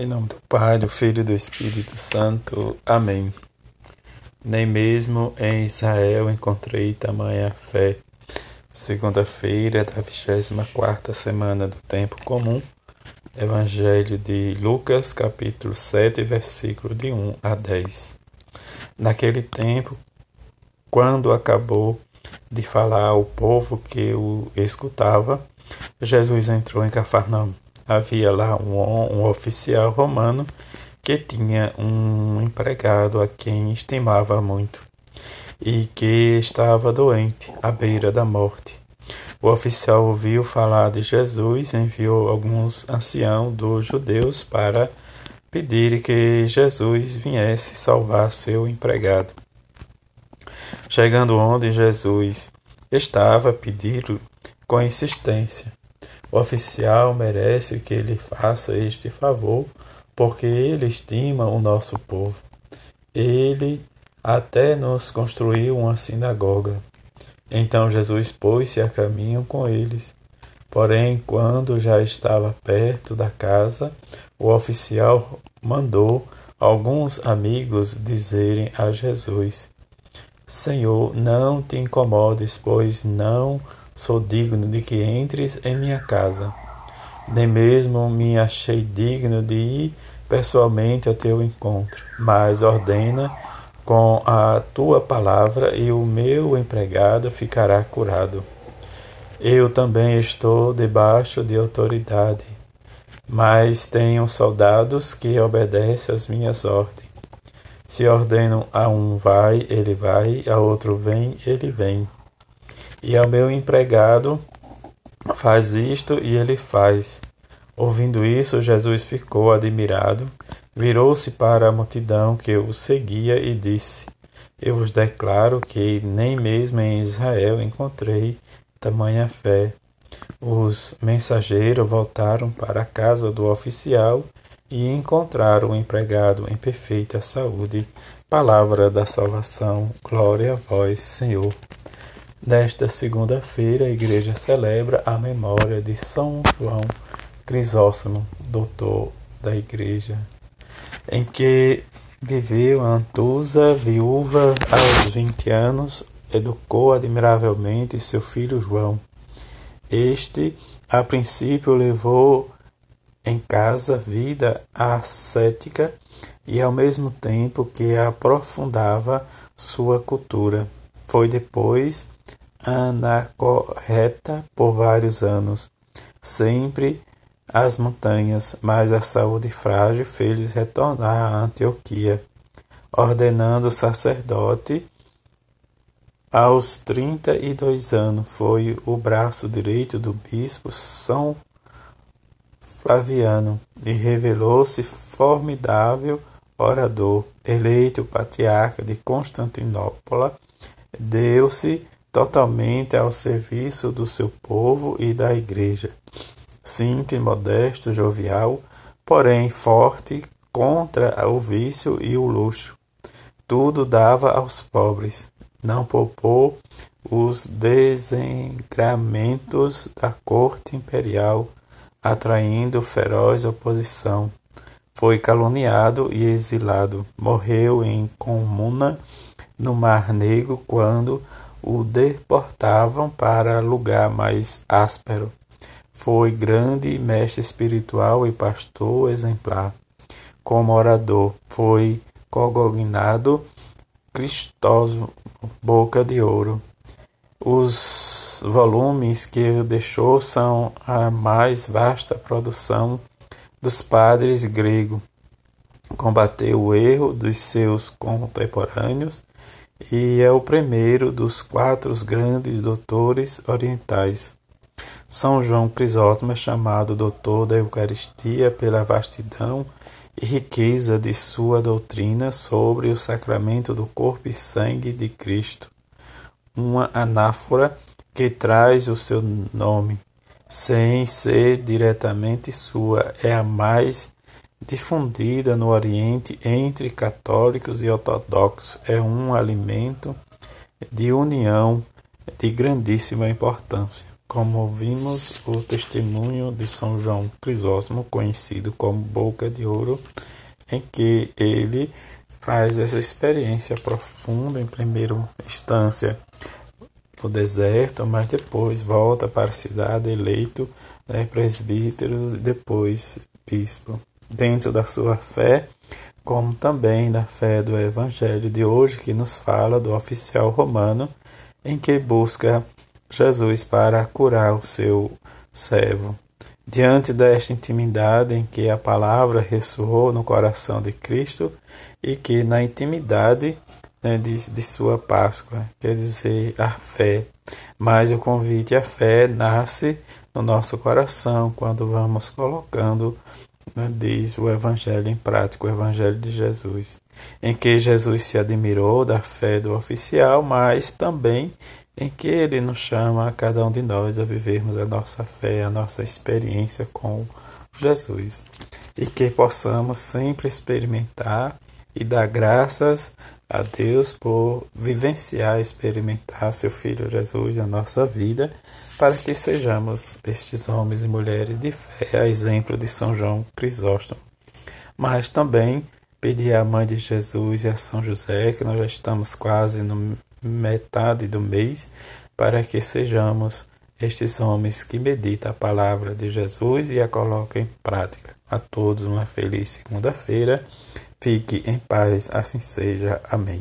Em nome do Pai, do Filho e do Espírito Santo. Amém. Nem mesmo em Israel encontrei tamanha fé. Segunda-feira da 24 semana do Tempo Comum. Evangelho de Lucas, capítulo 7, versículo de 1 a 10. Naquele tempo, quando acabou de falar ao povo que o escutava, Jesus entrou em Cafarnaum havia lá um, um oficial romano que tinha um empregado a quem estimava muito e que estava doente, à beira da morte. O oficial ouviu falar de Jesus e enviou alguns anciãos dos judeus para pedir que Jesus viesse salvar seu empregado. Chegando onde Jesus estava, pediram com insistência: o oficial merece que ele faça este favor, porque ele estima o nosso povo. Ele até nos construiu uma sinagoga. Então Jesus pôs-se a caminho com eles. Porém, quando já estava perto da casa, o oficial mandou alguns amigos dizerem a Jesus: Senhor, não te incomodes, pois não sou digno de que entres em minha casa. Nem mesmo me achei digno de ir pessoalmente ao teu encontro, mas ordena com a tua palavra e o meu empregado ficará curado. Eu também estou debaixo de autoridade, mas tenho soldados que obedecem às minhas ordens. Se ordeno a um vai, ele vai, a outro vem, ele vem e ao meu empregado faz isto e ele faz. Ouvindo isso, Jesus ficou admirado, virou-se para a multidão que o seguia e disse: Eu vos declaro que nem mesmo em Israel encontrei tamanha fé. Os mensageiros voltaram para a casa do oficial e encontraram o empregado em perfeita saúde. Palavra da salvação. Glória a vós, Senhor. Nesta segunda-feira, a igreja celebra a memória de São João Crisóstomo, doutor da igreja, em que viveu Antusa, viúva aos 20 anos, educou admiravelmente seu filho João. Este, a princípio, levou em casa vida ascética e, ao mesmo tempo que aprofundava sua cultura. Foi depois anacorreta por vários anos, sempre às montanhas, mas a saúde frágil fez retornar a Antioquia, ordenando sacerdote aos trinta e dois anos. Foi o braço direito do bispo São Flaviano e revelou-se formidável orador, eleito patriarca de Constantinopla, deu-se totalmente ao serviço do seu povo e da Igreja. Simples, modesto, jovial, porém forte contra o vício e o luxo. Tudo dava aos pobres. Não poupou os desengramentos da corte imperial, atraindo feroz oposição. Foi caluniado e exilado. Morreu em comuna no Mar Negro quando o deportavam para lugar mais áspero. Foi grande mestre espiritual e pastor exemplar. Como orador, foi cogognado Cristóvão Boca de Ouro. Os volumes que deixou são a mais vasta produção dos padres gregos. Combateu o erro dos seus contemporâneos e é o primeiro dos quatro grandes doutores orientais. São João Crisóstomo é chamado doutor da Eucaristia pela vastidão e riqueza de sua doutrina sobre o sacramento do corpo e sangue de Cristo. Uma anáfora que traz o seu nome, sem ser diretamente sua, é a mais difundida no Oriente entre católicos e ortodoxos, é um alimento de união de grandíssima importância. como ouvimos o testemunho de São João Crisóstomo, conhecido como Boca de Ouro, em que ele faz essa experiência profunda em primeira instância no deserto, mas depois volta para a cidade eleito né, presbítero e depois bispo. Dentro da sua fé, como também da fé do Evangelho de hoje, que nos fala do oficial romano, em que busca Jesus para curar o seu servo. Diante desta intimidade em que a palavra ressoou no coração de Cristo e que na intimidade né, de, de sua Páscoa, quer dizer, a fé. Mas o convite à fé nasce no nosso coração quando vamos colocando, né, diz o Evangelho em prática, o Evangelho de Jesus, em que Jesus se admirou da fé do oficial, mas também em que ele nos chama a cada um de nós a vivermos a nossa fé, a nossa experiência com Jesus. E que possamos sempre experimentar e dar graças a Deus por vivenciar, experimentar seu Filho Jesus na nossa vida, para que sejamos estes homens e mulheres de fé, a exemplo de São João Crisóstomo. Mas também pedir à Mãe de Jesus e a São José, que nós já estamos quase no metade do mês, para que sejamos estes homens que meditam a palavra de Jesus e a colocam em prática. A todos uma feliz segunda-feira. Fique em paz, assim seja. Amém.